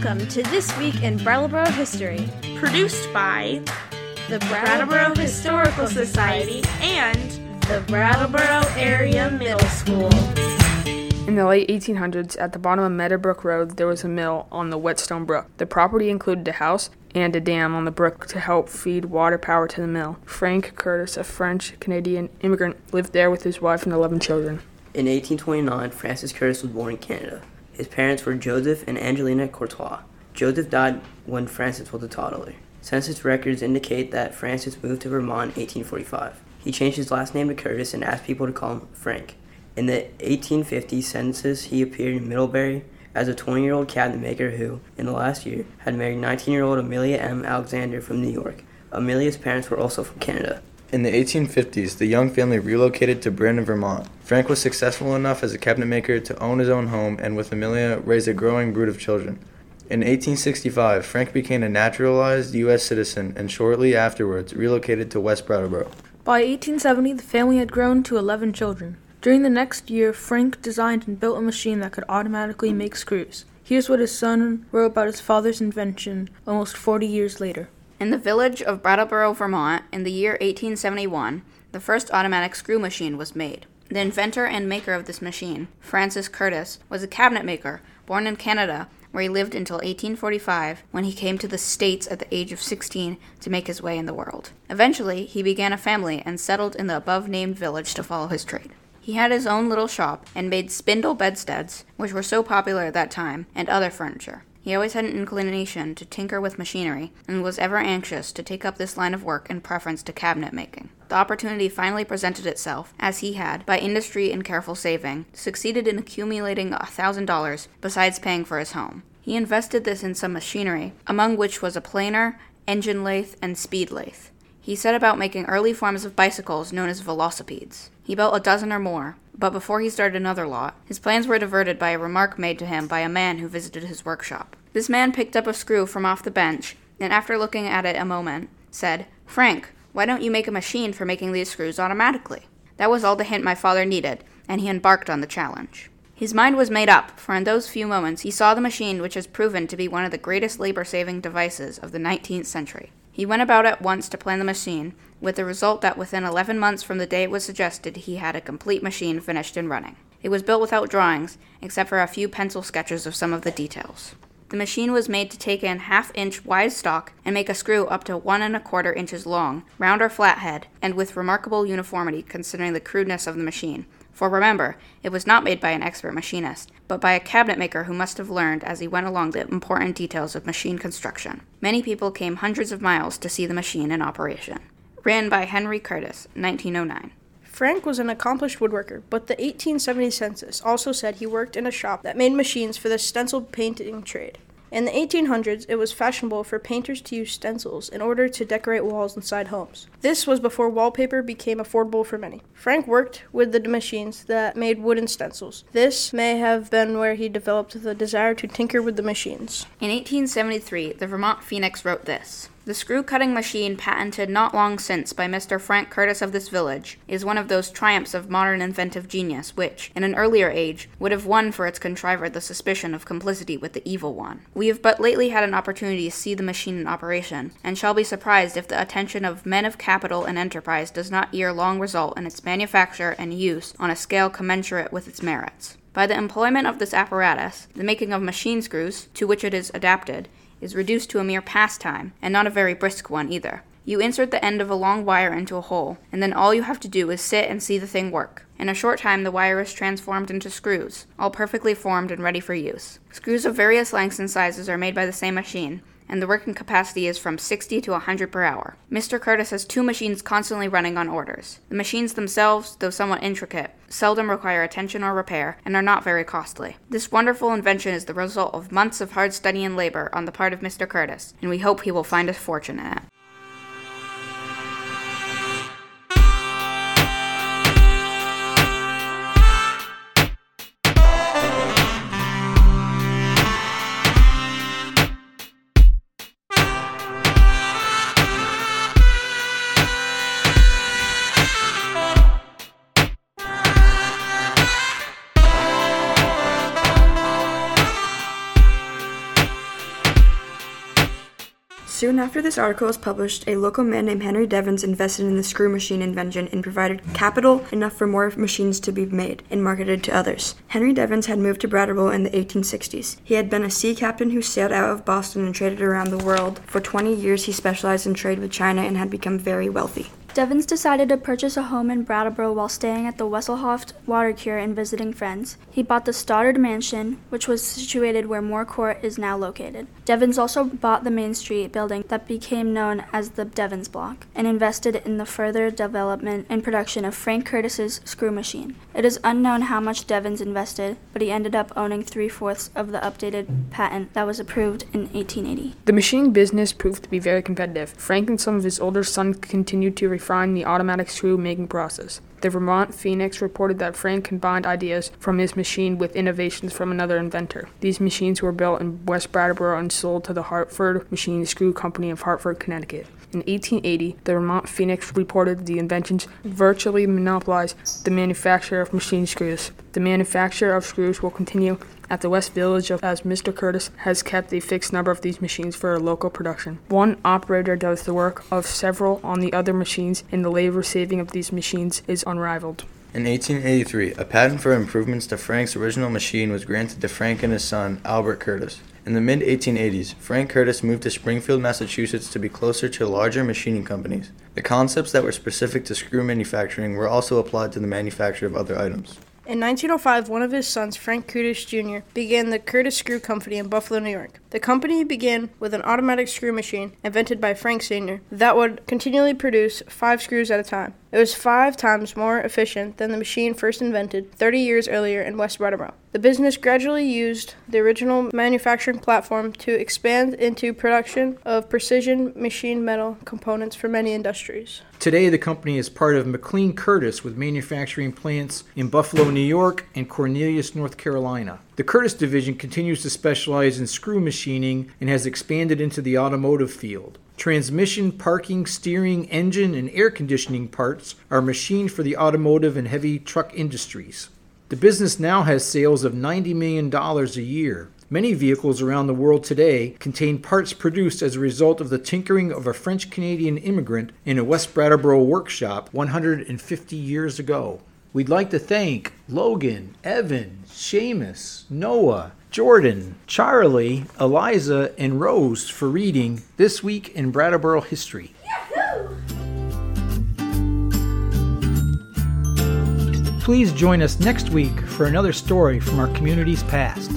Welcome to This Week in Brattleboro History, produced by the Brattleboro Historical Society and the Brattleboro Area Middle School. In the late 1800s, at the bottom of Meadowbrook Road, there was a mill on the Whetstone Brook. The property included a house and a dam on the brook to help feed water power to the mill. Frank Curtis, a French Canadian immigrant, lived there with his wife and 11 children. In 1829, Francis Curtis was born in Canada. His parents were Joseph and Angelina Courtois. Joseph died when Francis was a toddler. Census records indicate that Francis moved to Vermont in 1845. He changed his last name to Curtis and asked people to call him Frank. In the 1850 census, he appeared in Middlebury as a 20 year old cabinet maker who, in the last year, had married 19 year old Amelia M. Alexander from New York. Amelia's parents were also from Canada. In the 1850s, the young family relocated to Brandon, Vermont. Frank was successful enough as a cabinet maker to own his own home and, with Amelia, raise a growing brood of children. In 1865, Frank became a naturalized U.S. citizen and shortly afterwards relocated to West Brattleboro. By 1870, the family had grown to 11 children. During the next year, Frank designed and built a machine that could automatically make screws. Here's what his son wrote about his father's invention almost 40 years later. In the village of Brattleboro, Vermont, in the year 1871, the first automatic screw machine was made. The inventor and maker of this machine, Francis Curtis, was a cabinet maker born in Canada, where he lived until 1845 when he came to the States at the age of 16 to make his way in the world. Eventually, he began a family and settled in the above named village to follow his trade. He had his own little shop and made spindle bedsteads, which were so popular at that time, and other furniture. He always had an inclination to tinker with machinery and was ever anxious to take up this line of work in preference to cabinet making. The opportunity finally presented itself, as he had, by industry and careful saving, succeeded in accumulating a thousand dollars besides paying for his home. He invested this in some machinery, among which was a planer, engine lathe, and speed lathe. He set about making early forms of bicycles known as velocipedes. He built a dozen or more, but before he started another lot, his plans were diverted by a remark made to him by a man who visited his workshop. This man picked up a screw from off the bench, and after looking at it a moment, said, Frank, why don't you make a machine for making these screws automatically? That was all the hint my father needed, and he embarked on the challenge. His mind was made up, for in those few moments he saw the machine which has proven to be one of the greatest labor saving devices of the 19th century. He went about at once to plan the machine, with the result that within 11 months from the day it was suggested, he had a complete machine finished and running. It was built without drawings, except for a few pencil sketches of some of the details. The machine was made to take in half inch wide stock and make a screw up to one and a quarter inches long, round or flat head, and with remarkable uniformity considering the crudeness of the machine, for remember, it was not made by an expert machinist, but by a cabinet maker who must have learned as he went along the important details of machine construction. Many people came hundreds of miles to see the machine in operation. Ran by Henry Curtis, 1909. Frank was an accomplished woodworker, but the 1870 census also said he worked in a shop that made machines for the stencil painting trade. In the 1800s, it was fashionable for painters to use stencils in order to decorate walls inside homes. This was before wallpaper became affordable for many. Frank worked with the machines that made wooden stencils. This may have been where he developed the desire to tinker with the machines. In 1873, the Vermont Phoenix wrote this. The screw cutting machine, patented not long since by Mr. Frank Curtis of this village, is one of those triumphs of modern inventive genius which, in an earlier age, would have won for its contriver the suspicion of complicity with the evil one. We have but lately had an opportunity to see the machine in operation, and shall be surprised if the attention of men of capital and enterprise does not ere long result in its manufacture and use on a scale commensurate with its merits. By the employment of this apparatus, the making of machine screws, to which it is adapted, is reduced to a mere pastime, and not a very brisk one either. You insert the end of a long wire into a hole, and then all you have to do is sit and see the thing work. In a short time, the wire is transformed into screws, all perfectly formed and ready for use. Screws of various lengths and sizes are made by the same machine, and the working capacity is from 60 to 100 per hour. Mr. Curtis has two machines constantly running on orders. The machines themselves, though somewhat intricate, seldom require attention or repair, and are not very costly. This wonderful invention is the result of months of hard study and labor on the part of Mr. Curtis, and we hope he will find a fortune in it. Soon after this article was published, a local man named Henry Devens invested in the screw machine invention and provided capital enough for more machines to be made and marketed to others. Henry Devens had moved to Brattleboro in the 1860s. He had been a sea captain who sailed out of Boston and traded around the world. For 20 years, he specialized in trade with China and had become very wealthy. Devens decided to purchase a home in Brattleboro while staying at the Wesselhoeft water cure and visiting friends. He bought the Stoddard Mansion, which was situated where Moore Court is now located. Devens also bought the Main Street building that became known as the Devens Block and invested in the further development and production of Frank Curtis's screw machine. It is unknown how much Devens invested, but he ended up owning three fourths of the updated patent that was approved in 1880. The machine business proved to be very competitive. Frank and some of his older sons continued to the automatic screw making process. The Vermont Phoenix reported that Frank combined ideas from his machine with innovations from another inventor. These machines were built in West Brattleboro and sold to the Hartford Machine Screw Company of Hartford, Connecticut. In 1880, the Vermont Phoenix reported the inventions virtually monopolized the manufacture of machine screws. The manufacture of screws will continue at the West Village as Mr. Curtis has kept a fixed number of these machines for local production. One operator does the work of several on the other machines, and the labor saving of these machines is unrivaled. In 1883, a patent for improvements to Frank's original machine was granted to Frank and his son, Albert Curtis. In the mid 1880s, Frank Curtis moved to Springfield, Massachusetts to be closer to larger machining companies. The concepts that were specific to screw manufacturing were also applied to the manufacture of other items. In 1905, one of his sons, Frank Curtis Jr., began the Curtis Screw Company in Buffalo, New York. The company began with an automatic screw machine invented by Frank Sr. that would continually produce five screws at a time. It was five times more efficient than the machine first invented 30 years earlier in West Brattleboro. The business gradually used the original manufacturing platform to expand into production of precision machine metal components for many industries. Today, the company is part of McLean Curtis with manufacturing plants in Buffalo, New York, and Cornelius, North Carolina. The Curtis division continues to specialize in screw machining and has expanded into the automotive field. Transmission, parking, steering, engine, and air conditioning parts are machined for the automotive and heavy truck industries. The business now has sales of $90 million a year. Many vehicles around the world today contain parts produced as a result of the tinkering of a French Canadian immigrant in a West Brattleboro workshop 150 years ago. We'd like to thank Logan, Evan, Seamus, Noah, Jordan, Charlie, Eliza, and Rose for reading This Week in Brattleboro History. Please join us next week for another story from our community's past.